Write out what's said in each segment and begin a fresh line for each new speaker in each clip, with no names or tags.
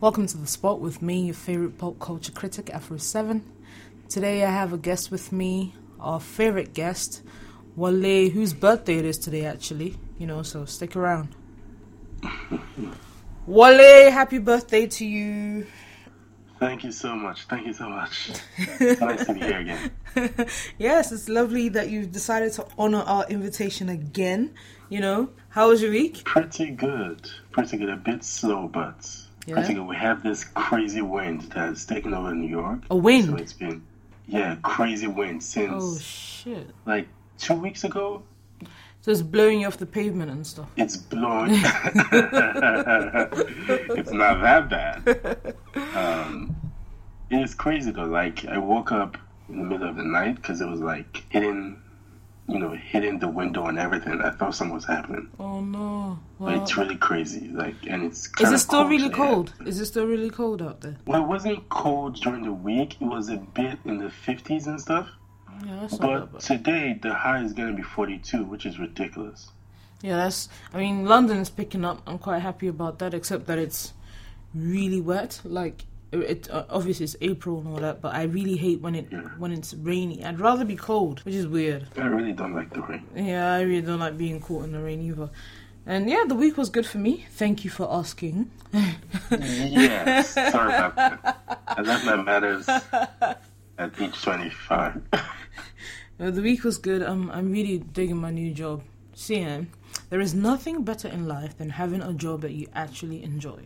Welcome to the spot with me, your favorite pop culture critic, Afro7. Today I have a guest with me, our favorite guest, Wale, whose birthday it is today, actually. You know, so stick around. Wale, happy birthday to you.
Thank you so much. Thank you so much. nice to be here again.
yes, it's lovely that you've decided to honor our invitation again. You know, how was your week?
Pretty good. Pretty good. A bit slow, but
Yeah.
pretty good. We have this crazy wind that's taken over New York.
A wind?
So it's been, yeah, crazy wind since
Oh shit!
like two weeks ago.
So it's blowing you off the pavement and stuff.
It's blowing. it's not that bad. Um, it's crazy though. Like I woke up in the middle of the night because it was like hitting, you know, hitting the window and everything. I thought something was happening.
Oh no!
But it's really crazy. Like, and it's
is it still really
today.
cold? Is it still really cold out there?
Well, it wasn't cold during the week. It was a bit in the 50s and stuff.
Yeah,
But today the high is gonna be 42, which is ridiculous.
Yeah, that's. I mean, London's picking up. I'm quite happy about that, except that it's really wet. Like it, uh, obviously it's April and all that, but I really hate when it
Yeah.
when it's rainy. I'd rather be cold, which is weird.
I really don't like the rain.
Yeah, I really don't like being caught in the rain either. And yeah, the week was good for me. Thank you for asking.
yes, sorry about that. I left my matters at age 25.
Uh, the week was good. I'm I'm really digging my new job. CM, there is nothing better in life than having a job that you actually enjoy,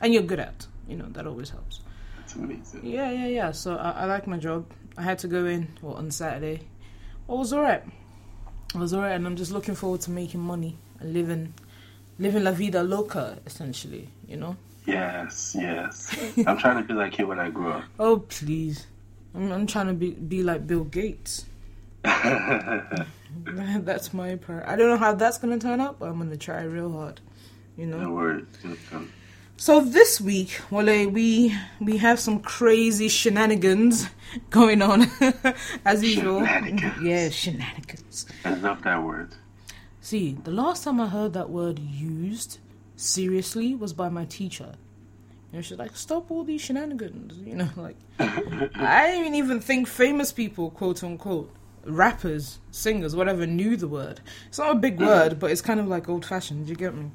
and you're good at. You know that always helps. Yeah, yeah, yeah. So I, I like my job. I had to go in well, on Saturday. It was alright. It was alright, and I'm just looking forward to making money and living, living la vida loca, essentially. You know.
Yes, yes. I'm trying to be like you when I grow up.
Oh please, I'm, I'm trying to be be like Bill Gates. that's my part. I don't know how that's gonna turn out, but I'm gonna try real hard. You know.
no worries.
So this week, Wale, we we have some crazy shenanigans going on as usual.
Shenanigans.
Yeah, shenanigans.
I love that word.
See, the last time I heard that word used seriously was by my teacher. You know, she's like, "Stop all these shenanigans." You know, like I didn't even think famous people, quote unquote, rappers, singers, whatever, knew the word. It's not a big mm-hmm. word, but it's kind of like old fashioned. Do you get me?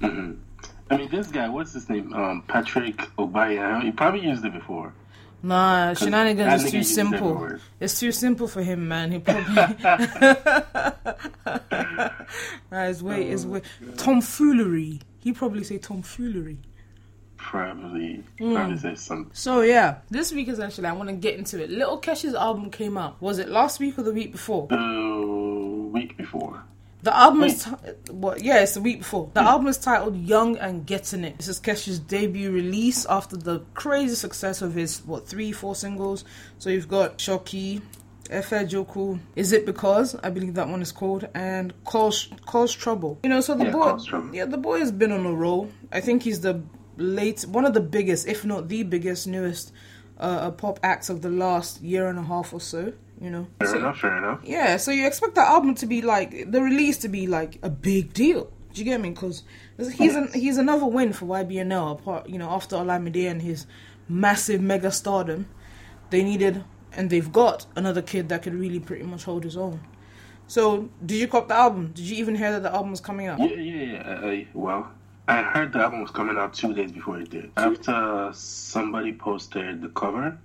Mm-hmm. I mean, this guy, what's his name? Um, Patrick Obaya. He probably used it before.
Nah, shenanigans is too simple. It's too simple for him, man. He probably. nah, it's way, it's way. Tomfoolery. He probably say tomfoolery.
Probably,
Hmm.
probably says something.
So yeah, this week is actually I want to get into it. Lil Kesh's album came out. Was it last week or the week before?
The week before.
The album is ti- what? Yeah, it's the week before. The album is titled "Young and Getting It." This is Kesh's debut release after the crazy success of his what three, four singles. So you've got Shoki, Efe Joku, Is It Because I believe that one is called, and Cause Cause Trouble. You know, so the
Yeah,
boy, yeah, the boy has been on a roll. I think he's the late one of the biggest, if not the biggest, newest uh, pop acts of the last year and a half or so. You know,
Fair
So-
enough, fair enough.
yeah, so you expect the album to be like the release to be like a big deal. Do you get me? Because he's an, he's another win for YBNL. Apart, you know, after Olamide and his massive mega stardom, they needed and they've got another kid that could really pretty much hold his own. So, did you cop the album? Did you even hear that the album was coming out?
Yeah, yeah, yeah. I, well, I heard the album was coming out two days before it did. After somebody posted the cover,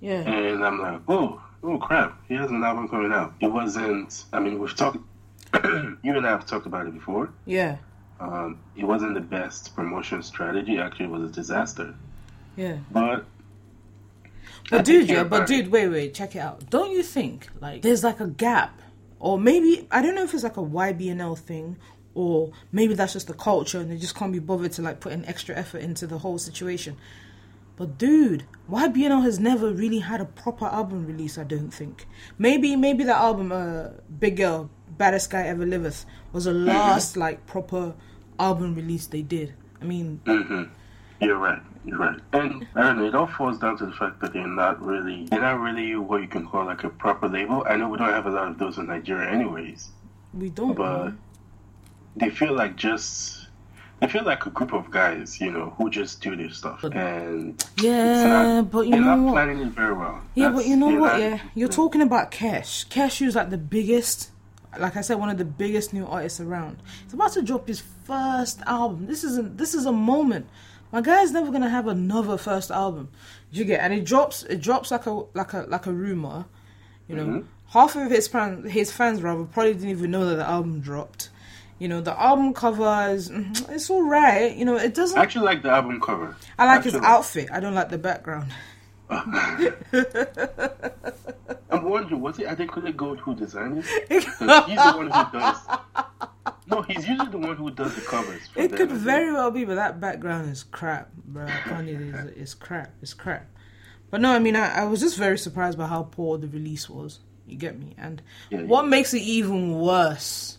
Yeah.
and I'm like, oh, oh crap, he has an album coming out. It wasn't. I mean, we've talked. you and I have talked about it before.
Yeah.
Um, it wasn't the best promotion strategy. Actually, it was a disaster.
Yeah.
But
But
I
dude, yeah, but dude, wait, wait, check it out. Don't you think like there's like a gap, or maybe I don't know if it's like a YBNL thing, or maybe that's just the culture and they just can't be bothered to like put an extra effort into the whole situation. But dude, YBNL has never really had a proper album release. I don't think. Maybe, maybe that album, uh, Big Girl, Baddest Guy Ever Liveth, was the last like proper album release they did. I mean,
hmm You're right. You're right. And I don't know. It all falls down to the fact that they're not really. They're not really what you can call like a proper label. I know we don't have a lot of those in Nigeria, anyways.
we don't.
But they feel like just I feel like a group of guys, you know, who just do this stuff, and
Yeah,
not,
but you
they're
know
not
what?
planning it very well.
Yeah, but you know what?
not-
Yeah, you're talking about Kesh. Kesh is like the biggest, like I said, one of the biggest new artists around. He's about to drop his first album. This is a, this is a moment. My guy's never gonna have another first album. Do you get? And it drops. It drops like a like a like a rumor. You know,
Mm-hmm.
half of his fans, his fans rather, probably didn't even know that the album dropped. You know, the album covers, mm, it's all right. You know, it doesn't.
I actually like the album cover.
I like his outfit. I don't like the background.
I'm wondering, was it Adekunle Gold who designed it? he's the one who does. No, he's usually the one who does the covers.
It could very well be, but that background is crap, bro. Kanye is crap. It's crap. But no, I mean, I, I was just very surprised by how poor the release was. You get me? And
Yeah,
what
yeah.
makes it even worse?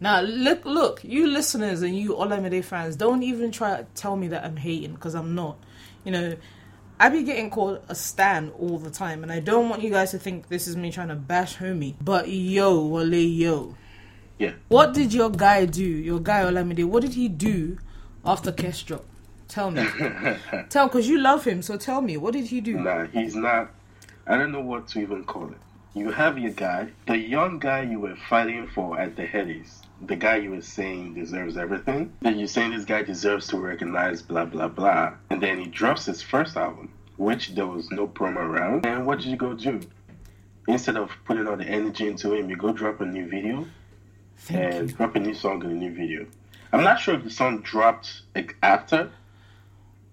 Now, look, look, you listeners and you Olamide fans, don't even try to tell me that I'm hating because I'm not. You know, I be getting called a stan all the time, and I don't want you guys to think this is me trying to bash homie. But yo, Wale, yo.
Yeah.
What did your guy do? Your guy Olamide, what did he do after Kesh drop? Tell me. tell, because you love him, so tell me, what did he do?
Nah, he's not. I don't know what to even call it. You have your guy, the young guy you were fighting for at the headies, the guy you were saying deserves everything. Then you're saying this guy deserves to recognize blah blah blah, and then he drops his first album, which there was no promo around. And what did you go do? Instead of putting all the energy into him, you go drop a new video
Thank
and
you.
drop a new song in a new video. I'm not sure if the song dropped like, after.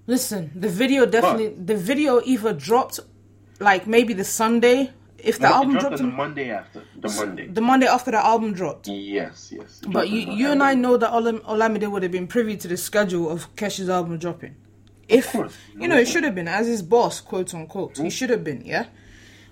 Listen, the video definitely, the video either dropped like maybe the Sunday, if the
No,
album
dropped
dropped
on the Monday after. The Monday.
the Monday after the album dropped.
Yes, yes.
But you, you and I know that Olam, Olamide would have been privy to the schedule of Kesh's album dropping. If
course.
you know, it should have been as his boss, quote unquote. He mm. should have been, yeah.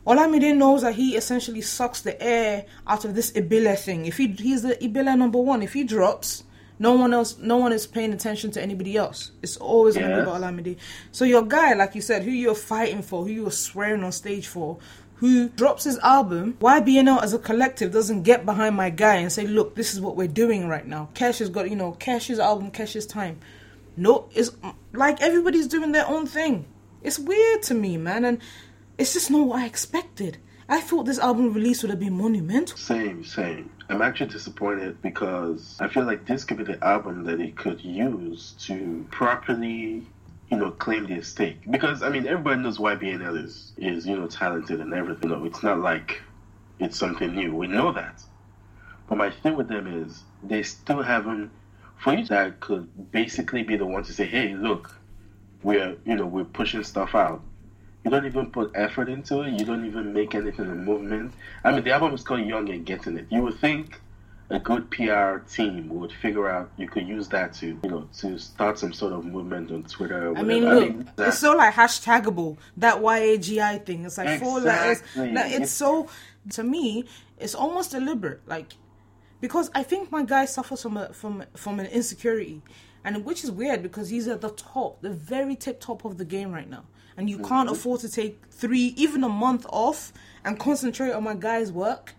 Olamide knows that he essentially sucks the air out of this Ibile thing. If he he's the Ibile number one, if he drops, no one else, no one is paying attention to anybody else. It's always gonna be about Olamide. So your guy, like you said, who you're fighting for, who you're swearing on stage for, who drops his album, YBNL as a collective doesn't get behind my guy and say, look, this is what we're doing right now. Kesh has got, you know, Kesh's album, Kesh's time. No, it's like everybody's doing their own thing. It's weird to me, man, and it's just not what I expected. I thought this album release would have been monumental.
Same, same. I'm actually disappointed because I feel like this could be the album that he could use to properly, you know, claim their stake. Because I mean, everybody knows YBNL is is you know talented and everything. You know, it's not like it's something new. We know that. But my thing with them is they still haven't. For you that could basically be the one to say, "Hey, look, we're you know we're pushing stuff out." You don't even put effort into it. You don't even make anything a movement. I mean, the album is called Young and Getting It. You would think a good PR team would figure out you could use that to, you know, to start some sort of movement on Twitter. Or
I mean, look,
that-
it's so like hashtagable that YAGI thing. It's like four letters. Like, it's so to me, it's almost deliberate. Like because I think my guy suffers from a, from from an insecurity, and which is weird because he's at the top, the very tip top of the game right now, and you can't
Mm-hmm.
afford to take three, even a month off and concentrate on my guy's work.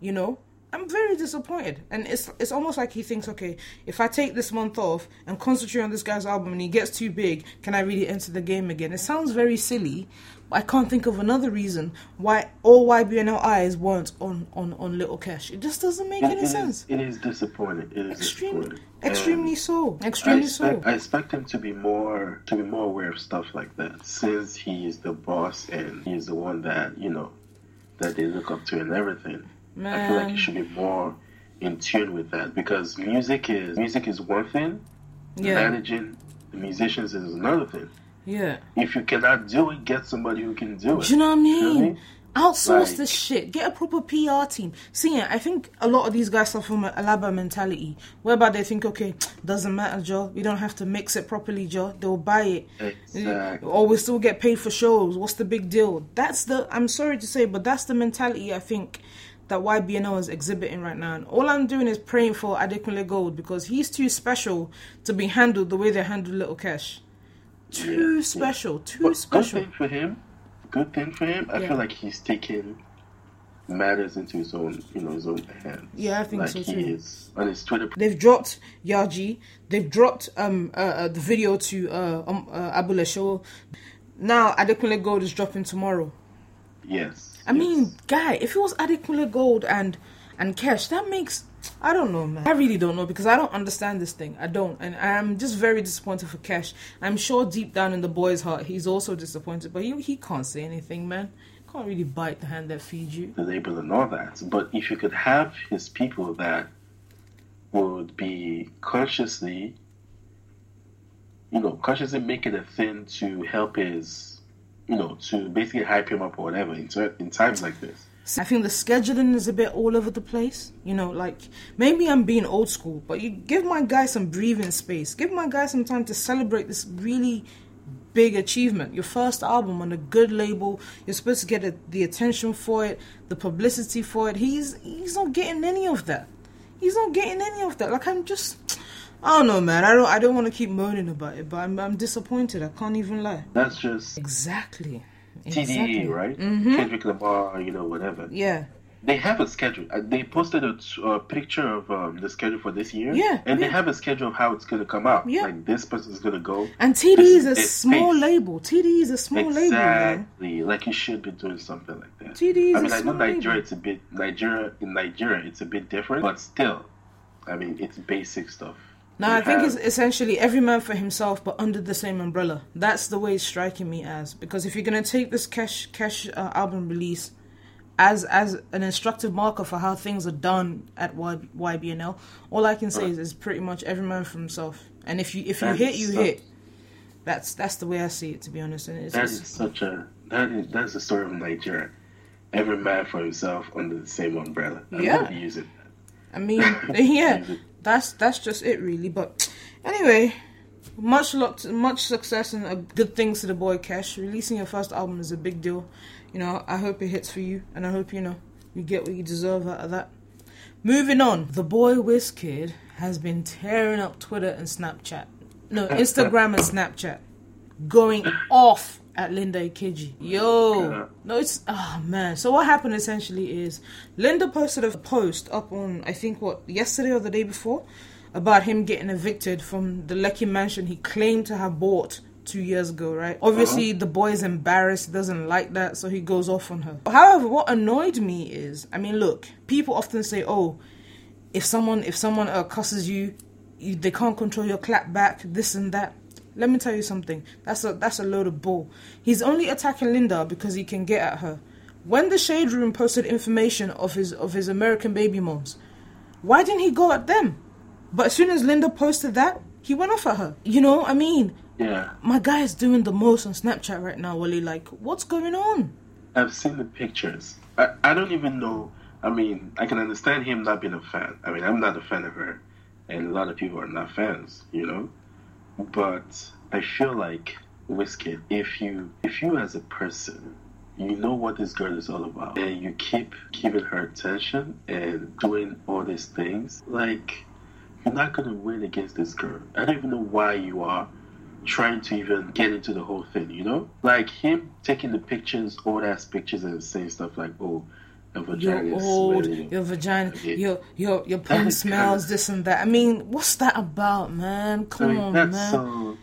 You know. I'm very disappointed, and it's it's almost like he thinks, okay, if I take this month off and concentrate on this guy's album, and he gets too big, can I really enter the game again? It sounds very silly, but I can't think of another reason why all YBNL eyes weren't on on on Lil Kesh. It just doesn't make
it-
any
it is-
sense.
it is disappointing. It is
Extremely,
disappointing.
extremely
And
so,
I
extremely so.
expect, I expect him to be more to be more aware of stuff like that since he is the boss and he's the one that you know that they look up to and everything. I feel like
you
should be more in tune with that because music is music is one thing,
Yeah,
managing the musicians is another thing.
yeah.
If you cannot do it, get somebody who can do it.
Do you know what I mean? Outsource
Like-
this shit. Get a proper PR team. See, yeah, I think a lot of these guys suffer from a Alaba mentality, whereby they think, okay, doesn't matter, Joe. We don't have to mix it properly, Joe. They'll buy it.
Exactly.
Or we still get paid for shows. What's the big deal? That's the. I'm sorry to say, but that's the mentality I think that YBNL is exhibiting right now. And all I'm doing is praying for Adekunle Gold because he's too special to be handled the way they handle Lil Kesh. Too
Yeah,
special. Too
But
special.
Good thing for him. Good thing for him. I
Yeah.
feel like he's taken matters into his own, you know, his own hands.
Yeah, I think
like
so
he
too.
is on his Twitter.
They've dropped YAGI. They've dropped um uh, uh, the video to uh, um, uh Abule Show. Now Adekunle Gold is dropping tomorrow.
Yes.
I mean, guy, if it was Adekunle Gold and and Kesh, that makes I don't know, man. I really don't know because I don't understand this thing. I don't, and I'm just very disappointed for Kesh. I'm sure deep down in the boy's heart, he's also disappointed, but he he can't say anything, man. Can't really bite the hand that feeds you.
the label and all that. But if you could have his people that would be consciously, you know, consciously making a thing to help his, you know, to basically hype him up or whatever in, ter- in times like this.
I think the scheduling is a bit all over the place. You know, like maybe I'm being old school, but you give my guy some breathing space. Give my guy some time to celebrate this really big achievement. Your first album on a good label. You're supposed to get a, the attention for it, the publicity for it. He's he's not getting any of that. He's not getting any of that. Like I'm just I don't know, man. I don't I don't want to keep moaning about it, but I'm I'm disappointed. I can't even lie.
That's just
Exactly.
TDE,
Exactly.
right?
Mhm.
Kendrick Lamar, you know, whatever.
Yeah.
They have a schedule. Uh, They posted a, t- a picture of um, the schedule for this year.
Yeah,
And they have a schedule of how it's going to come out.
Yeah.
Like this person's going to go.
And TD is a small label. TD is a small label.
Exactly. Like you should be doing something like that.
TD is
I mean,
a
I know Nigeria.
label.
It's a bit Nigeria in Nigeria. It's a bit different, but still, I mean, it's basic stuff.
No, I think
have-
it's essentially every man for himself, but under the same umbrella. That's the way it's striking me as. Because if you're gonna take this Kesh Kesh uh, album release as as an instructive marker for how things are done at y, YBNL, all I can say is, is pretty much every man for himself. And if you if you hit, you
sucks.
hit. That's that's the way I see it, to be honest. And it's,
That
it's
is such a that is that's the story of Nigeria. Every man for himself under the same umbrella. I'm
Yeah.
use it.
I mean, yeah. That's that's just it, really. But anyway, much luck, to, much success, and good things to the boy Kesh. Releasing your first album is a big deal. You know, I hope it hits for you, and I hope you know you get what you deserve out of that. Moving on, the boy Wizkid has been tearing up Twitter and Snapchat, no Instagram and Snapchat, going off at Linda Ikeji. Yo, no, it's oh man. So what happened essentially is Linda posted a post up on I think what yesterday or the day before about him getting evicted from the Lekki mansion he claimed to have bought two years ago, right? Obviously, the boy is embarrassed, doesn't like that, so he goes off on her. However, what annoyed me is, I mean, look, people often say, "Oh, if someone if someone uh, cusses you, you, they can't control your clap back, this and that." Let me tell you something. That's a that's a load of bull. He's only attacking Linda because he can get at her. When the shade room posted information of his of his American baby moms, why didn't he go at them? But as soon as Linda posted that, he went off at her. You know, I mean,
Yeah.
my guy is doing the most on Snapchat right now, Wally. Like, what's going on?
I've seen the pictures. I, I don't even know. I mean, I can understand him not being a fan. I mean, I'm not a fan of her, and a lot of people are not fans, you know. But I feel like Wizkid, if you if you as a person, you know what this girl is all about, and you keep giving her attention and doing all these things, like you're not gonna win against this girl. I don't even know why you are trying to even get into the whole thing, you know? Like him taking the pictures, old ass pictures, and saying stuff like, "Oh,
You're old,
smelling."
your vagina, your your your pum smells,
kinda-
this and that. I mean, what's that about, man?
I
Come
mean,
on,
that's
man.
so.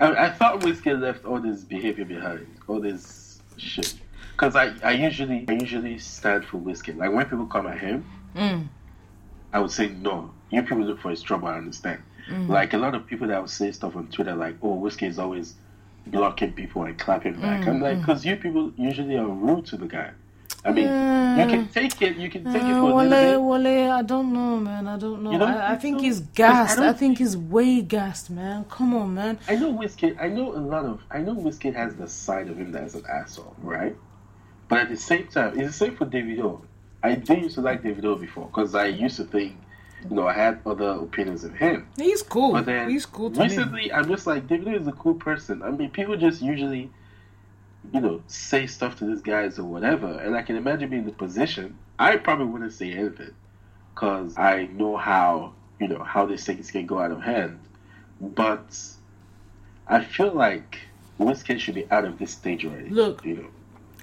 I, I thought Wizkid left all this behavior behind, all this shit. Because I, I usually I usually stand for Wizkid. Like when people come at him,
Mm.
I would say no. You people look for his trouble. I understand.
Mm.
Like a lot of people that would say stuff on Twitter, like, "Oh, Whiskey is always blocking people and clapping back." I'm
Mm,
like, because you people usually are rude to the guy. I mean, you can take it. You can take it
Uh,
for a
Wale, Wale, I don't know, man. I don't know.
You don't
I, I
think
think
so?
he's
Like, I
gassed. I, think he's way gassed, man. Come on, man.
I know Whiskey. I know a lot of. I know Whiskey has the side of him that's an asshole, right? But at the same time, it's the same for Davido. I did used to like Davido before because I used to think, you know, I had other opinions of him.
He's cool.
But then
he's cool to me.
recently, I'm just like Davido is a cool person. I mean, people just usually, you know, say stuff to these guys or whatever, and I can imagine being in the position. I probably wouldn't say anything because I know how you know how these things can go out of hand. But I feel like Wizkid should be out of this stage already.
Look,
you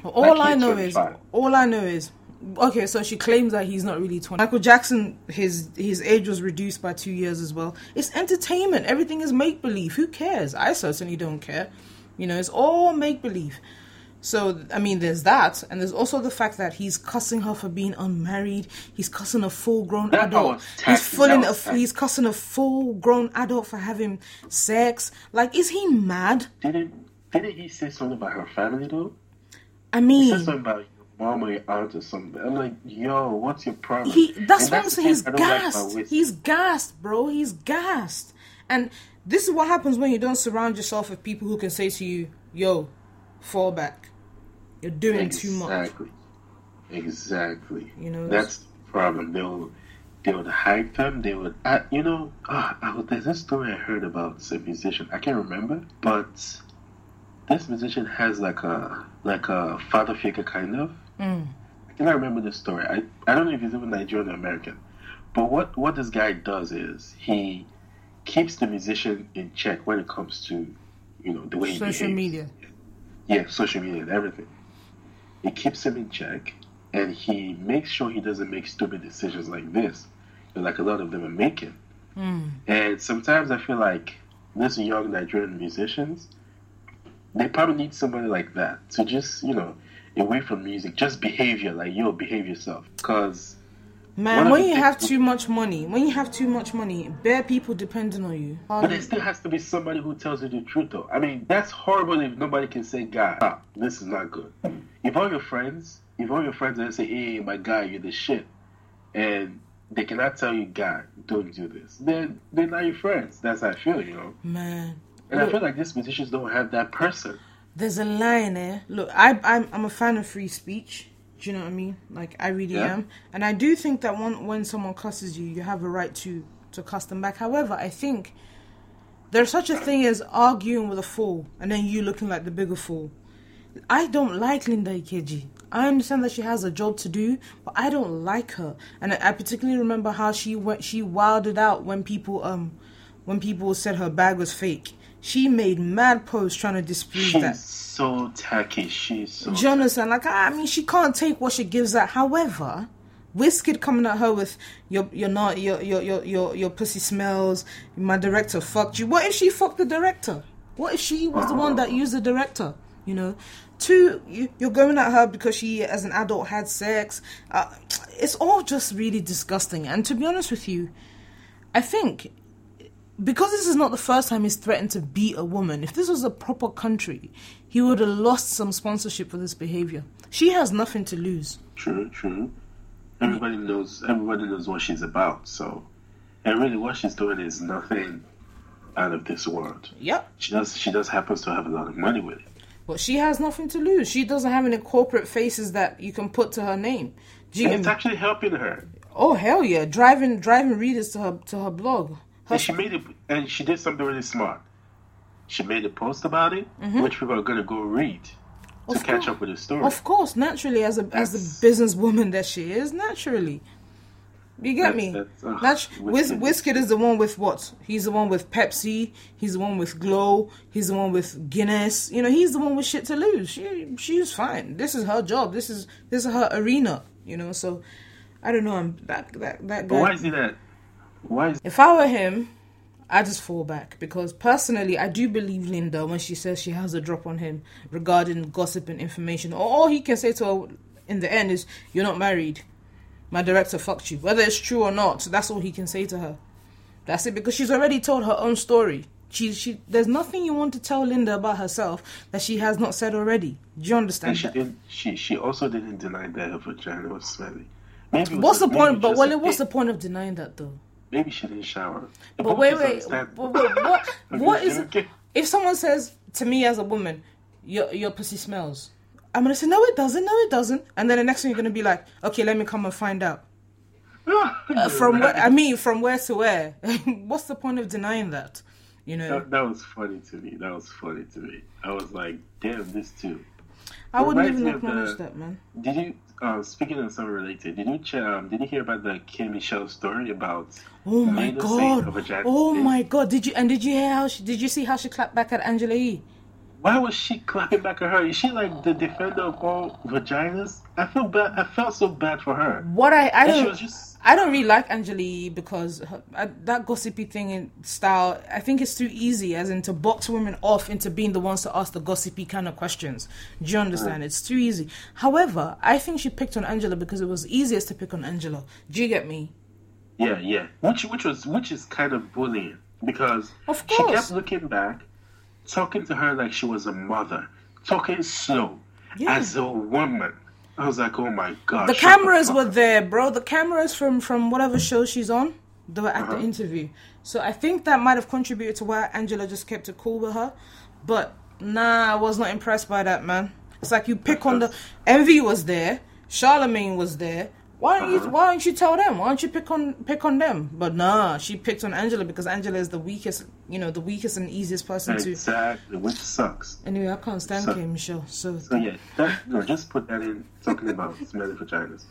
know,
all
Like
I know is all I know is Okay, so she claims that he's not really 20. Michael Jackson, his his age was reduced by two years as well. It's entertainment. Everything is make believe. Who cares? I certainly don't care. You know, it's all make believe. So I mean, there's that, and there's also the fact that he's cussing her for being unmarried. He's cussing a full-grown
That
adult. He's fooling a,
tacky.
he's cussing a full-grown adult for having sex. Like, is he mad?
Didn't didn't he say something about her family though?
I
He
mean,
said something about your mom or your aunt or something. I'm like, yo, what's your problem?
he that's
And
what I'm saying. He's
like
gassed.
Wiz-
He's gassed, bro. He's gassed. And this is what happens when you don't surround yourself with people who can say to you, "Yo, fall back. You're doing too much."
Exactly. Exactly.
You know,
that's the problem. They'll they would hype them. They would, I, you know, ah, I, was- there's a story I heard about a musician. I can't remember, but this musician has like a like a father figure kind of.
Mm.
I cannot remember the story. I, I don't know if he's even Nigerian or American. But what, what this guy does is he keeps the musician in check when it comes to, you know, the way he
Social media.
Yeah, social media and everything. It keeps him in check and he makes sure he doesn't make stupid decisions like this, like a lot of them are making.
Mm.
And sometimes I feel like these young Nigerian musicians, they probably need somebody like that to just, you know, away from music, just behavior, like, yo, behave yourself. Because,
Man, when you have too much money, when you have too much money, bare people depending on you.
but there still has to be somebody who tells you the truth, though. I mean, that's horrible if nobody can say, God, ah, this is not good. If all your friends, if all your friends are say, hey, my guy, you're the shit, and they cannot tell you, God, don't do this, then they're not your friends. That's how I feel, you know?
Man,
And I feel like these musicians don't have that person.
there's a line there. Look, I, I'm I'm a fan of free speech. Do you know what I mean? Like I really
Yeah.
am, and I do think that when when someone cusses you, you have a right to to cuss them back. However, I think there's such a thing as arguing with a fool and then you looking like the bigger fool. I don't like Linda Ikeji. I understand that she has a job to do, but I don't like her. And I, I particularly remember how she went, she wilded out when people um when people said her bag was fake. She made mad posts trying to disprove
She's
that.
so tacky. She's so.
Do you understand? Like, I mean, she can't take what she gives out. However, Wizkid coming at her with your, you're not, your, your, your, your, your pussy smells. My director fucked you. What if she fucked the director? What if she was the one that used the director? You know. Two, you, you're going at her because she, as an adult, had sex. Uh, it's all just really disgusting. And to be honest with you, I think because this is not the first time he's threatened to beat a woman, if this was a proper country, he would have lost some sponsorship for this behavior. She has nothing to lose.
True, true. Everybody knows. Everybody knows what she's about. So, and really, what she's doing is nothing out of this world.
Yep.
She does. She just happens to have a lot of money with it.
But she has nothing to lose. She doesn't have any corporate faces that you can put to her name.
It's actually helping her.
Oh hell yeah! Driving driving readers to her to her blog.
And she made it. And she did something really smart. She made a post about it, which people are gonna go read to
Mm-hmm. Of
catch
course.
up with the story.
Of course, naturally, as a as
That's-
the businesswoman that she is, naturally. You get
That's-
me?
that's, ugh,
Nat- Wiz-
Wizkid.
Wizkid is the one with what? He's the one with Pepsi. He's the one with Glow. He's the one with Guinness. You know, he's the one with shit to lose. She she's fine. This is her job. This is this is her arena. You know, so I don't know. I'm that that that
But why
guy.
is it that? Why is
If I were him, I just fall back because personally, I do believe Linda when she says she has a drop on him regarding gossip and information. Or all he can say to her in the end is, "You're not married. My director fucked you." Whether it's true or not, that's all he can say to her. That's it because she's already told her own story. She, she, there's nothing you want to tell Linda about herself that she has not said already. Do you
and
understand?
she
that?
did? She she also didn't deny that her vagina was smelly. Maybe
What's the point? But well, what's the point of denying that though?
Maybe she didn't shower.
But wait, wait, wait, what? What is? If someone says to me as a woman, "Your your pussy smells," I'm gonna say, "No, it doesn't. No, it doesn't." And then the next thing you're gonna be like, "Okay, let me come and find out." Uh, from where? I mean, from where to where? What's the point of denying that? You know,
That, that was funny to me. That was funny to me. I was like, damn, this too.
I wouldn't even acknowledge
the-
that, man.
Did you, uh, speaking of something related, did you, ch- um, did you hear about the K Michelle story about
Oh my
Made us say
god!
of a
Oh my god! Did you and did you hear how she? Did you see how she clapped back at Angela Yee?
Why was she clapping back at her? Is she like the defender of all vaginas? I feel bad. I felt so bad for her.
What I I
And
don't
was just
I don't really like Angela because her, uh, that gossipy thing in style. I think it's too easy, as in to box women off into being the ones to ask the gossipy kind of questions. Do you understand? It's too easy. However, I think she picked on Angela because it was easiest to pick on Angela. Do you get me?
yeah, yeah. Which which was which is kind of bullying because
Of
she kept looking back, talking to her like she was a mother, talking slow
Yeah.
as a woman. I was like, oh my god.
The cameras
fuck
were there, bro. The cameras from from whatever show she's on, they were at the uh-huh. interview. So I think that might have contributed to why Angela just kept it cool with her. But nah, I was not impressed by that, man. It's like you pick on the Envy was there, Charlemagne was there. Why don't you uh-huh. Why don't you tell them? Why don't you pick on pick on them? But nah, she picked on Angela because Angela is the weakest, you know, the weakest and easiest person to.
Exactly, which sucks.
Anyway, I can't stand K Michelle. So
So yeah, that, no, just put that in talking about smelly vaginas.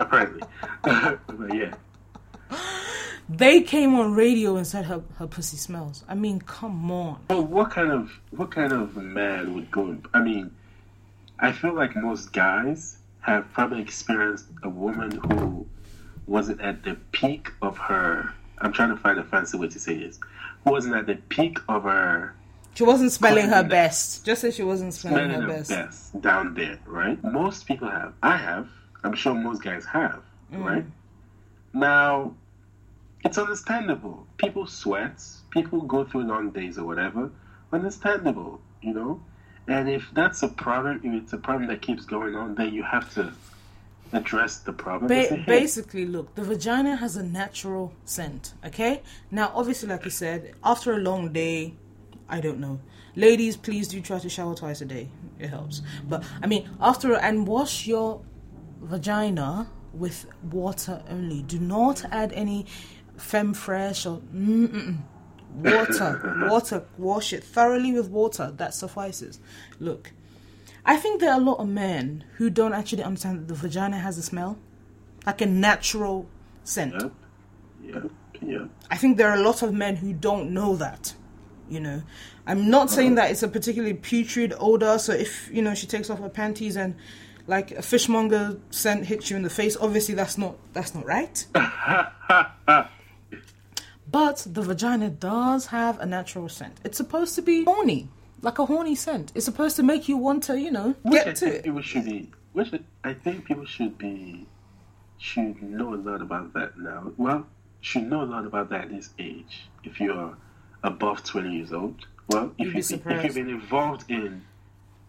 Apparently, but yeah,
they came on radio and said her her pussy smells. I mean, come on.
Well, what kind of what kind of man would go? I mean, I feel like most guys have probably experienced a woman who wasn't at the peak of her. I'm trying to find a fancy way to say this. Who wasn't at the peak of her
She wasn't smelling her best. Just say she wasn't smelling
smelling
her
her
best.
best down there, right? Most people have. I have. I'm sure most guys have,
Mm.
right? Now, it's understandable. People sweat. People go through long days or whatever. Understandable, you know. And if that's a problem, if it's a problem that keeps going on, then you have to address the problem. say,
Ba-
"Hey,
basically, look, the vagina has a natural scent. Okay, now obviously, like you said, after a long day, I don't know. Ladies, please do try to shower twice a day. It helps. But I mean, after and wash your vagina with water only. Do not add any Femfresh or mm-mm. Water. water. Wash it thoroughly with water. That suffices. Look, I think there are a lot of men who don't actually understand that the vagina has a smell, like a natural scent.
Yep, yep, yep.
I think there are a lot of men who don't know that. You know, I'm not saying that it's a particularly putrid odor. So if you know she takes off her panties and like a fishmonger scent hits you in the face, obviously that's not that's not right. But the vagina does have a natural scent. It's supposed to be horny, like a horny scent. It's supposed to make you want to, you know,
Which
get to it.
people should be. Which I think people should be should know a lot about that now. Well, should know a lot about that at this age. If you're above twenty years old, well, if you, if you've been involved in,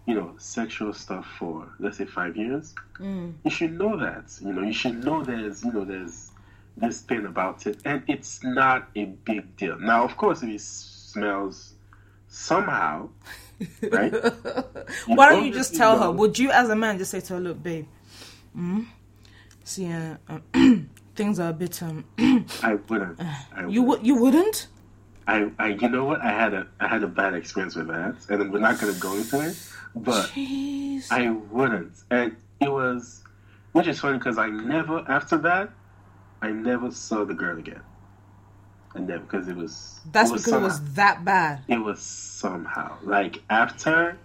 you know, sexual stuff for let's say five years,
Mm.
you should know that. You know, you should know there's you know there's this thing about it, and it's not a big deal. Now, of course, if it smells somehow, right?
Why don't you just tell her? Would you, as a man, just say to her, "Look, babe, mm, see, uh, uh, things are a bit um."
I wouldn't. I
you
wouldn't.
would, you wouldn't?
I, I, you know what? I had a, I had a bad experience with that, and we're not gonna go into it. But
Jeez.
I wouldn't, and it was, which is funny because I never after that, I never saw the girl again. I never because it was.
That's
it was
because it was that bad.
It was somehow like after.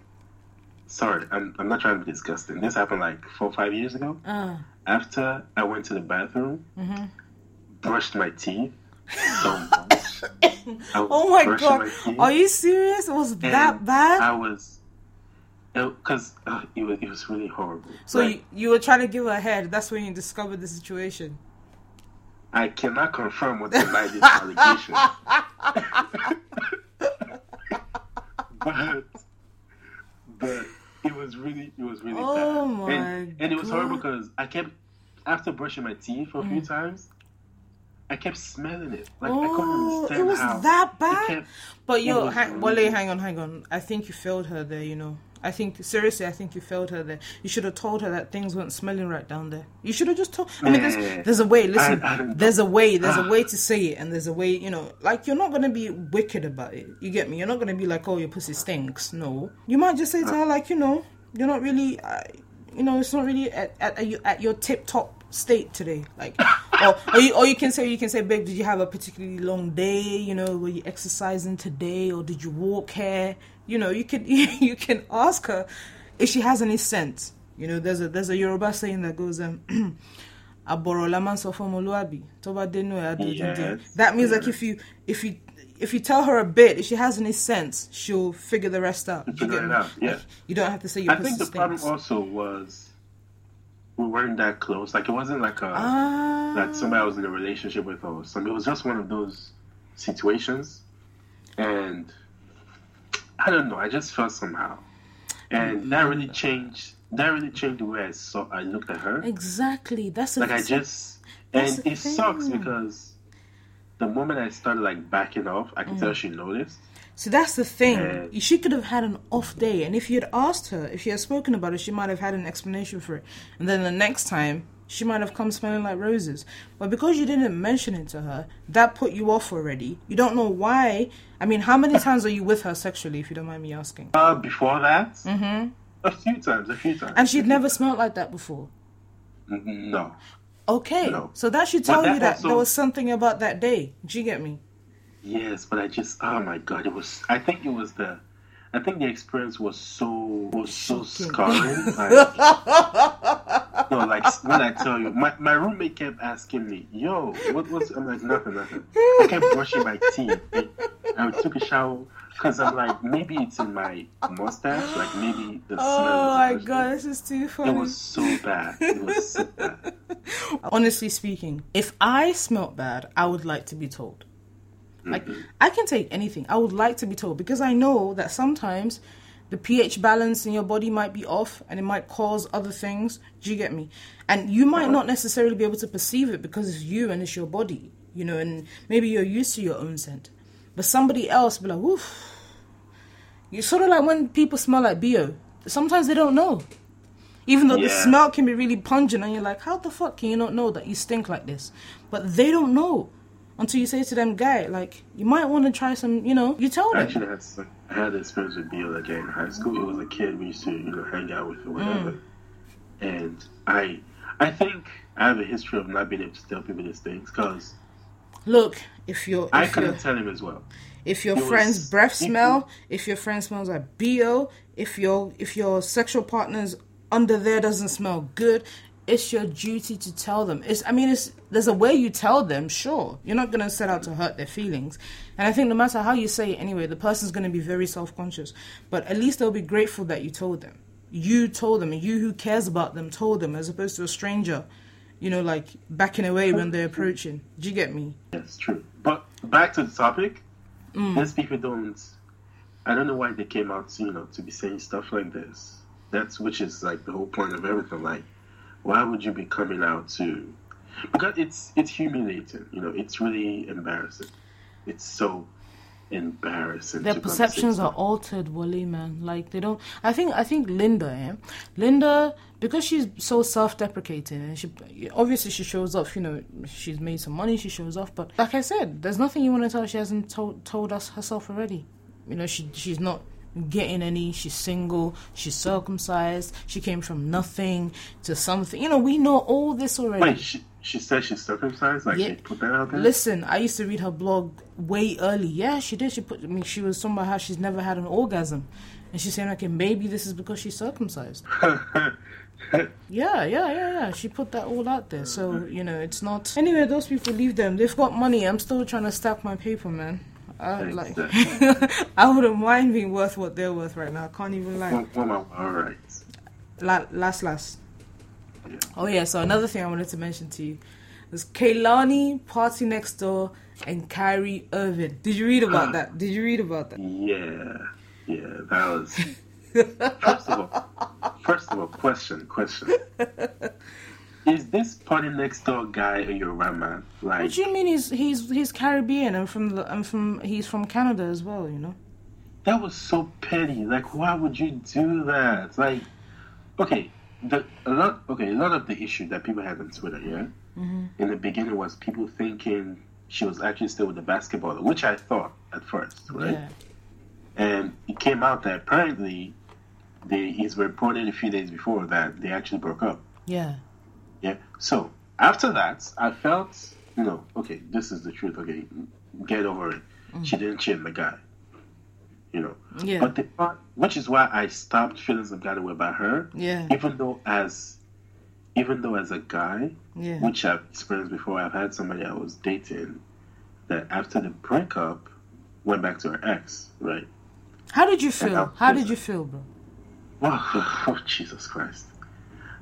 Sorry, I'm, I'm not trying to be disgusting. This happened like four or five years ago.
Uh,
After I went to the bathroom,
Mm-hmm.
brushed my teeth so much.
Oh my god,
my
are you serious? It was that bad?
I was, because uh, it was it was really horrible.
so
Like,
you, you were trying to give her a head. That's when you discovered the situation.
I cannot confirm or deny this allegation, but but it was really it was really
Oh
bad, and, and it was horrible because I kept after brushing my teeth for a
Mm.
few times. I kept smelling it. Like I couldn't
Oh,
understand
it was
how
that bad.
kept-
But yo, hang, Wale, hang on, hang on. I think you failed her there. You know, I think seriously, I think you failed her there. You should have told her that things weren't smelling right down there. You should have just told. I mean, there's, there's a way. Listen,
I- I
there's a way. There's a way to say it, and there's a way. You know, like you're not gonna be wicked about it. You get me? You're not gonna be like, oh, your pussy stinks. No, you might just say to her like, you know, you're not really, uh, you know, it's not really at at, at at your tip top state today. Like, or, or you or you can say you can say, babe, did you have a particularly long day? You know, were you exercising today, or did you walk here? You know, you can you can ask her if she has any sense. You know, there's a there's a Yoruba saying that goes um. Aboro la man sọ fún ọmọlúwàbí tó dénú.
Yes,
That means like if you if you if you tell her a bit, if she has any sense, she'll figure the rest out. You
Figure
get
it out, yeah.
You don't have to say your
I think the problem also was we weren't that close. Like it wasn't like a
Ah.
that somebody I was in a relationship with or something. It was just one of those situations, and I don't know. I just felt somehow, and that really changed. That really changed the way I saw. I looked at her.
Exactly. That's
Like I just, and it sucks because the moment I started like backing off, I could
Mm.
tell she noticed.
So that's the thing.
Yeah.
She could have had an off day, and if you had asked her, if she had spoken about it, she might have had an explanation for it. And then the next time, she might have come smelling like roses. But because you didn't mention it to her, that put you off already. You don't know why. I mean, how many times are you with her sexually, if you don't mind me asking?
Uh, before that, mm-hmm. a few times, a few times,
And she'd never smelled like that before.
No.
Okay,
No.
so that should tell
that
you that
also-
there was something about that day. Do you get me?
Yes, but I just oh my god, it was. I think it was the. I think the experience was so was so scarring. Like, no, like when I tell you, my, my roommate kept asking me, "Yo, what was?" I'm like, "Nothing, nothing." I kept brushing my teeth. I took a shower because I'm like, maybe it's in my mustache. Like maybe the smell.
Oh my god, this is too funny.
It was so bad. It was so bad.
Honestly speaking, if I smelt bad, I would like to be told. Like mm-hmm. I can take anything. I would like to be told because I know that sometimes the pH balance in your body might be off and it might cause other things. Do you get me? And you might uh-huh. not necessarily be able to perceive it because it's you and it's your body, you know, and maybe you're used to your own scent. But somebody else be like, "Oof." You sort of like when people smell like BO. Sometimes they don't know. Even though the smell can be really pungent, and you're like, how the fuck can you not know that you stink like this? But they don't know until you say to them, guy, like, you might want to try some, you know, you told
I
them.
actually had some, I had experience with Bill again in high school. It was a kid we used to you know hang out with or whatever, mm. and I I think I have a history of not being able to tell people these things because
Look, if your
I
if your
couldn't tell him as well.
if your
it
friend's breath smell, if your friend smells like BO, if your if your sexual partner's under there doesn't smell good, it's your duty to tell them. It's I mean it's there's a way you tell them, sure. You're not gonna set out to hurt their feelings. And I think no matter how you say it anyway, the person's gonna be very self conscious. But at least they'll be grateful that you told them. You told them and you who cares about them told them as opposed to a stranger, you know, like backing away when they're approaching. Do you get me?
That's true. But back to the topic,
Mm.
these people don't. I don't know why they came out, you know, to be saying stuff like this. That's which is like the whole point of everything. Like, why would you be coming out to? Because it's it's humiliating. You know, it's really embarrassing. It's so embarrassing.
their
to come and say
perceptions are altered wally man like they don't i think i think linda eh? linda because she's so self-deprecating and she obviously she shows off you know she's made some money she shows off but like i said there's nothing you want to tell her she hasn't told told us herself already you know she she's not getting any she's single she's circumcised she came from nothing to something you know we know all this already
Wait, she, she said she's circumcised. Like
Yeah.
they put that out there.
Listen, I used to read her blog way early. Yeah, she did. She put. I mean, she was talking about how she's never had an orgasm, and she's saying, okay, maybe this is because she's circumcised. Yeah, yeah, yeah, yeah. She put that all out there. So you know, it's not. Anyway, those people leave them. They've got money. I'm still trying to stack my paper, man. I, like, I wouldn't mind being worth what they're worth right now. I can't even.
Well, well, all right.
La- last, last.
Yeah.
Oh yeah. So another thing I wanted to mention to you was Kehlani, Party Next Door, and Kyrie Irving. Did you read about ah. that? Did you read about that?
Yeah, yeah, that was. First of all, first of all, question, question. Is this PartyNextDoor guy a Yoruba man? Like,
What do you mean he's he's he's Caribbean and from the and from he's from Canada as well? You know.
that was so petty. Like, why would you do that? Like, okay, the a lot. Okay, a lot of the issue that people had on Twitter, yeah, mm-hmm. in the beginning was people thinking she was actually still with the basketballer, which I thought at first, right?
Yeah.
And it came out that apparently, they he's reported a few days before that they actually broke up.
Yeah.
Yeah. So after that, I felt, you know, okay, this is the truth. Okay, get over it. Mm. She didn't cheat the guy. You know.
Yeah.
But the part, which is why I stopped feeling some kind of way about her.
Yeah.
Even though as, even though as a guy,
Yeah.
which I've experienced before, I've had somebody I was dating that after the breakup went back to her ex, right?
How did you feel? How did you feel, bro?
Wow, oh Jesus Christ!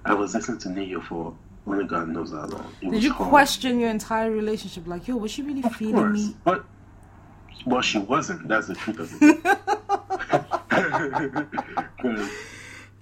I was listening to Neo for only God knows how long.
Did you question your entire relationship? Like, yo, was she really
Of
feeling
course,
me?
but well, she wasn't. That's the truth of it. 'Cause-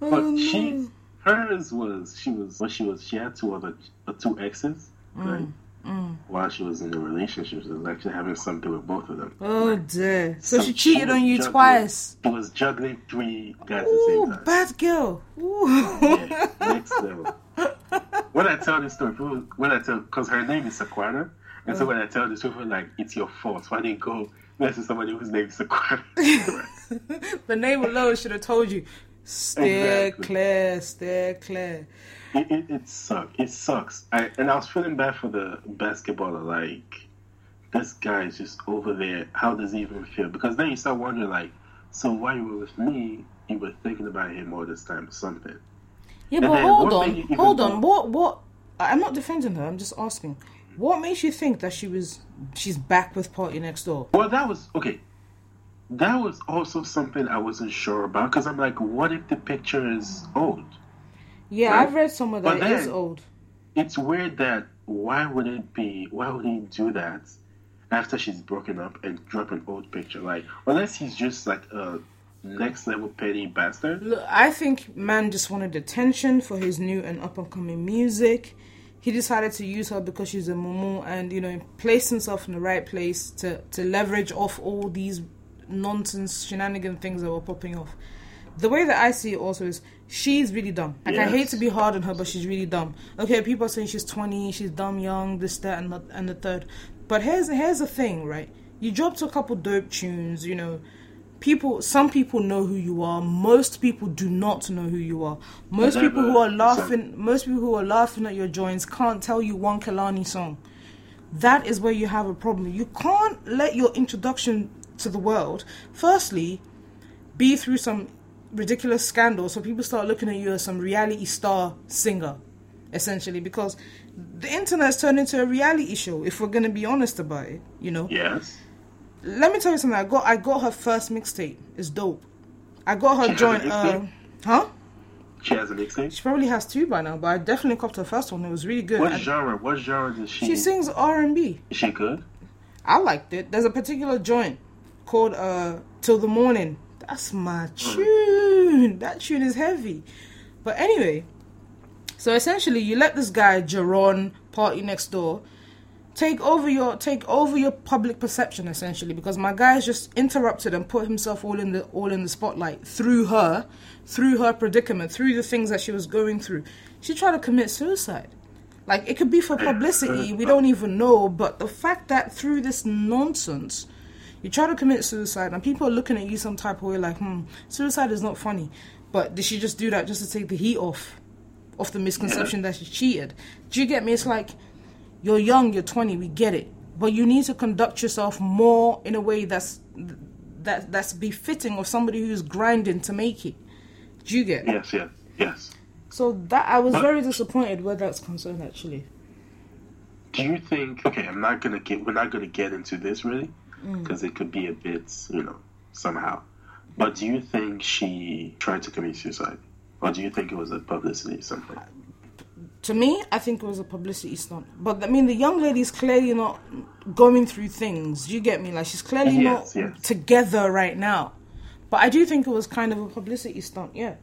Oh,
but she, hers was she was what she was. She had two other uh, two exes, right?
Mm,
While she was in a relationship, she was actually having something with both of them.
Oh dear. So
So
she cheated on you
juggling-
twice.
She was juggling three guys at the same time.
bad girl. Ooh.
Yeah, next level. When I tell this story, people, when I tell, because her name is Saquana, and so mm. when I tell this, people like, it's your fault. Why didn't you go next to somebody whose name is Saquana?
the name alone should have told you. Steer
Exactly.
clear, steer clear.
it, it, it sucks. It sucks. I, and I was feeling bad for the basketballer. Like, this guy is just over there. How does he even feel? Because then you start wondering, like, so while you were with me, you were thinking about him all this time or something.
Yeah, but hold on,
made you even
hold on. What, what? I'm not defending her. I'm just asking. What makes you think that she was, she's back with PartyNextDoor?
Well, that was okay. That was also something I wasn't sure about because I'm like, what if the picture is old?
Yeah,
Right.
I've read somewhere that
But
it is old.
It's weird that why would it be? Why would he do that after she's broken up and drop an old picture? Like, unless he's just like a next level petty bastard.
Look, I think man just wanted attention for his new and up and coming music. He decided to use her because she's a mumu and you know place himself in the right place to to leverage off all these nonsense shenanigan things that were popping off. The way that I see it also is she's really dumb. Like I hate to be hard on her, but she's really dumb. Okay, people are saying she's twenty, she's dumb, young, this, that, and the, and the third. But here's here's the thing, right? You dropped a couple dope tunes, you know people some people know who you are. Most people do not know who you are. Most
Never.
people who are laughing most people who are laughing at your joints can't tell you one Kehlani song. That is where you have a problem. You can't let your introduction to the world firstly be through some ridiculous scandal. So people start looking at you as some reality star singer essentially because the internet's turned into a reality show if we're going to be honest about it you know?
Yes.
Let me tell you something. I got I got her first mixtape. It's dope. I got her
She
joint. Uh, huh?
She has a mixtape.
She probably has two by now, but I definitely copped her first one. It was really good.
What genre? What genre does she?
she sings R and B.
Is she good?
I liked it. There's a particular joint called uh Till the Morning. That's my tune. That tune is heavy. But anyway, so essentially you let this guy Jahron party next door take over your take over your public perception essentially because my guy has just interrupted and put himself all in the all in the spotlight through her through her predicament through the things that she was going through. She tried to commit suicide. Like it could be for publicity we don't even know but the fact that through this nonsense you try to commit suicide and people are looking at you some type of way like hmm suicide is not funny. But did she just do that just to take the heat off of the misconception that she cheated? Do you get me? It's like you're young, you're 20, we get it. But you need to conduct yourself more in a way that's that that's befitting of somebody who's grinding to make it. Do you get?
Yes. Yes. Yes.
So that I was
But-
very disappointed where that's concerned actually.
Do you think? Okay, I'm not gonna get. We're not gonna get into this really,
Mm.
because it could be a bit, you know, somehow. But do you think she tried to commit suicide, or do you think it was a publicity something?
To me, I think it was a publicity stunt. But I mean, the young lady's clearly not going through things. You get me? Like she's clearly
Yes,
not
yes.
together right now. But I do think it was kind of a publicity stunt. Yeah,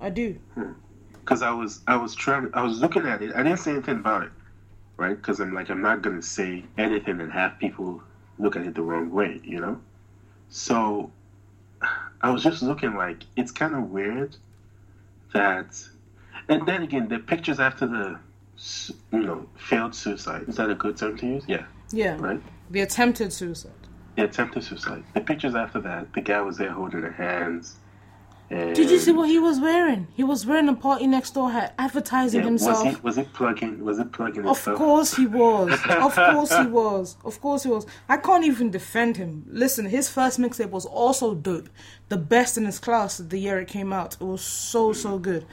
I do. Hmm.
Because I was, I was trying, I was looking at it. I didn't say anything about it, right? Because I'm like, I'm not gonna say anything and have people look at it the wrong way, you know. So, I was just looking like it's kind of weird that, and then again, the pictures after the, you know, failed suicide. Is that a good term to use? Yeah,
Yeah.
right.
The attempted suicide.
The attempted suicide. The pictures after that, the guy was there holding her hands.
Did you see what he was wearing? He was wearing a PartyNextDoor hat, advertising
yeah,
himself.
Was it was it plugging? Was it plugging?
Of
himself?
course he was. Of course he was. Of course he was. I can't even defend him. Listen, his first mixtape was also dope. The best in his class the year it came out. It was so so good.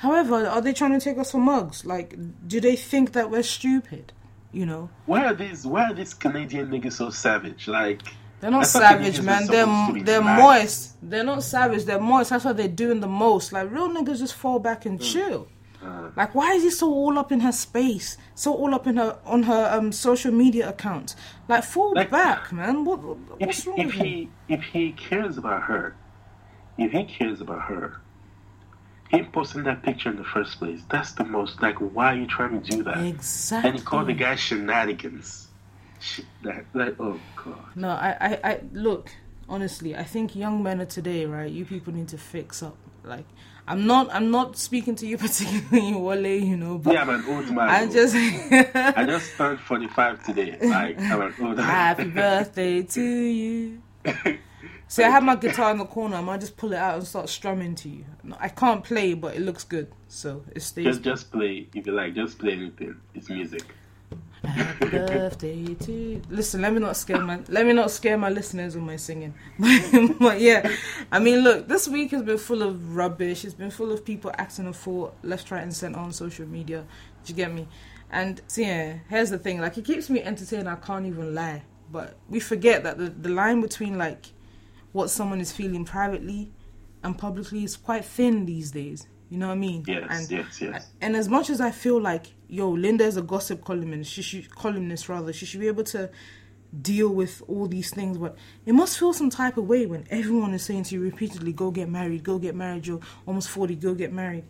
However, are they trying to take us for mugs? Like, do they think that we're stupid? You know,
Why are these? Why are these Canadian niggas so savage? Like
they're not savage, man. They're they're
nice.
moist. They're not savage. They're moist. That's what they're doing the most. Like real niggas just fall back and chill. Like why is he so all up in her space? So all up in her on her um social media account? Like fall
Like-
back, man. What what's
if,
wrong
if
with him?
he if he cares about her, if he cares about her, him posting that picture in the first place, that's the most like why are you trying to do that?
Exactly.
And he called the guy shenanigans. That like oh god.
No, I, I, I look honestly. I think young men of today, right? You people need to fix up. Like, I'm not, I'm not speaking to you particularly, Wale. You know, but
Yeah, I'm an old man.
I just.
I just turned 45 today. Like I'm an old man.
Happy birthday to you. See, I have my guitar in the corner. I might just pull it out and start strumming to you. No, I can't play, but it looks good, so it stays.
Just just play if you like. Just play anything. It's music.
Happy birthday to. Listen, let me not scare my let me not scare my listeners with my singing. but yeah, I mean, look, this week has been full of rubbish. It's been full of people acting a fool left, right, and centre on social media. Do you get me? And so yeah, here's the thing: like, it keeps me entertained. I can't even lie. But we forget that the the line between like what someone is feeling privately and publicly is quite thin these days. You know what I mean?
Yes,
and,
yes, yes.
And as much as I feel like, yo, Linda is a gossip columnist, she should columnist rather, she should be able to deal with all these things. But it must feel some type of way when everyone is saying to you repeatedly, "Go get married, go get married." You're almost forty, go get married.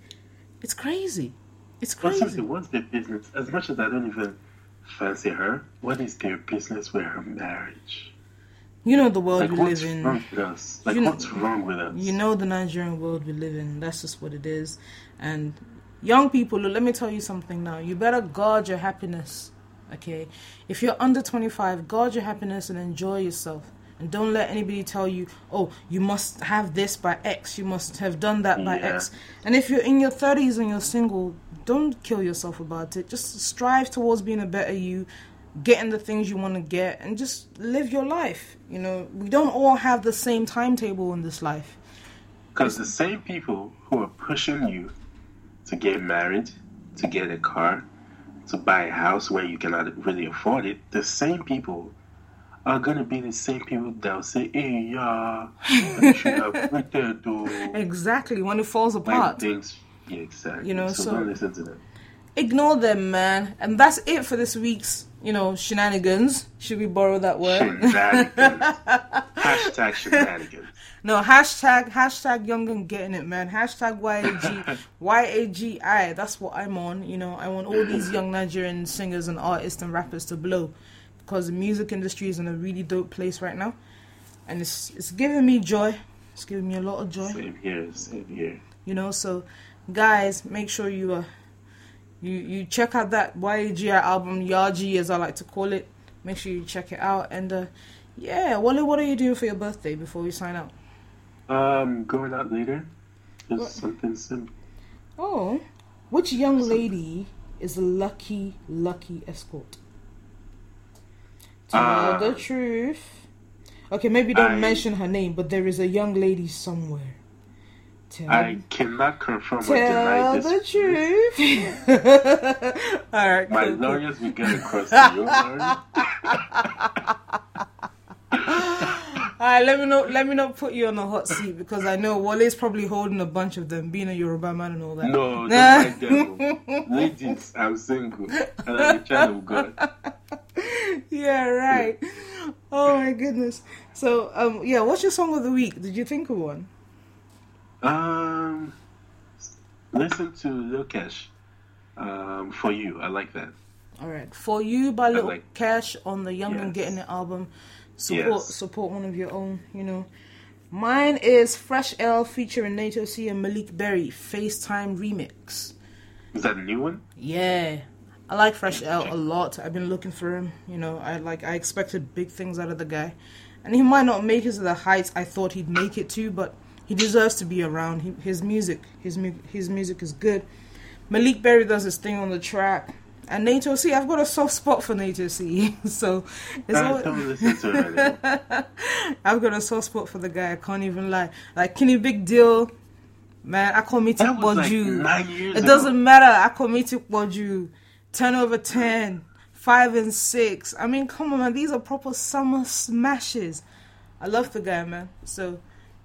It's crazy. It's crazy.
what's their business? As much as I don't even fancy her, what is their business with her marriage?
You know the world
Like
we live in.
wrong with us? Like
You know-
what's wrong with us?
You know the Nigerian world we live in. That's just what it is. And young people, look, let me tell you something now. You better guard your happiness. Okay? If you're under 25, guard your happiness and enjoy yourself. And don't let anybody tell you, oh, you must have this by X, you must have done that by
Yeah.
X. And if you're in your 30s and you're single, don't kill yourself about it. Just strive towards being a better you, getting the things you want to get, and just live your life. You know, we don't all have the same timetable in this life.
Because the same people who are pushing you to get married, to get a car, to buy a house where you cannot really afford it, the same people are gonna be the same people that will say, "Hey, yeah, you should have to
Exactly, when it falls apart.
things." Yeah, exactly.
You know,
so,
so-
don't listen to them.
Ignore them, man. And that's it for this week's, you know, shenanigans. Should we borrow that word?
Shenanigans. Hashtag shenanigans.
no, hashtag, hashtag young and getting it, man. Hashtag YAG, Y-A-G-I. That's what I'm on. You know, I want all these young Nigerian singers and artists and rappers to blow. Because the music industry is in a really dope place right now. And it's, it's giving me joy. It's giving me a lot of joy.
Same here, same here.
you know so guys make sure you uh you you check out that YAGI album Yaji as I like to call it make sure you check it out and uh yeah Wally what are you doing for your birthday before we sign out
Um, going out later. Just
What?
something simple.
oh which young lady is a lucky lucky escort tell
Uh,
the truth okay maybe don't
I-
mention her name but there is a young lady somewhere tell
I cannot confirm or deny this.
Tell the truth. All right,
My
cool,
lawyers will get across to your.
All right, let me not let me not put you on the hot seat because I know Wale's probably holding a bunch of them, being a Yoruba man and all that.
No, don't like. Ladies, I'm single. And I'm a child of God.
yeah, right. Oh my goodness. So, um, yeah, what's your song of the week? Did you think of one?
Um, listen to Lil Kesh. Um, for you, I like that.
All right, for you by Little
like-
Kesh on the Young and Getting It album. Support
Yes.
support one of your own. You know, mine is Fresh L featuring Naeto C and Maleek Berry FaceTime remix.
Is that a new one?
Yeah. I like Fresh L a lot. I've been looking for him. You know, I like I expected big things out of the guy. And he might not make it to the heights I thought he'd make it to, but he deserves to be around. He, his music, his mu- his music is good. Maleek Berry does his thing on the track. And Naeto C, I've got a soft spot for Naeto C. so it's all,
still listen to it.
I've got a soft spot for the guy. I can't even lie. Like Kini Big Deal, man. I call me
That was like
Tikboju.
nine years
it
ago.
doesn't matter. I call me Tikboju. Ten over ten. Five and six. I mean, come on, man. These are proper summer smashes. I love the guy, man. So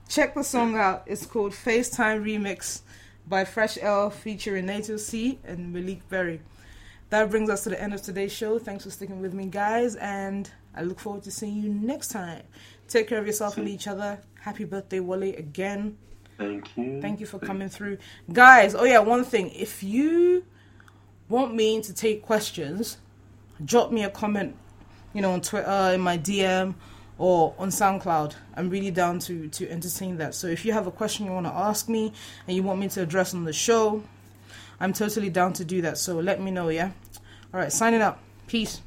check the song out. It's called FaceTime Remix by Fresh L featuring Naeto C and Maleek Berry. That brings us to the end of today's show. Thanks for sticking with me, guys, and I look forward to seeing you next time. Take care of yourself and each other. Happy birthday, Wally, again.
Thank you.
Thank you for coming through. Guys, oh yeah, one thing. If you want me to take questions, drop me a comment, you know, on Twitter, in my DM, or on SoundCloud. I'm really down to, to entertain that. So if you have a question you want to ask me and you want me to address on the show, I'm totally down to do that. So let me know, yeah? All right, signing up. Peace.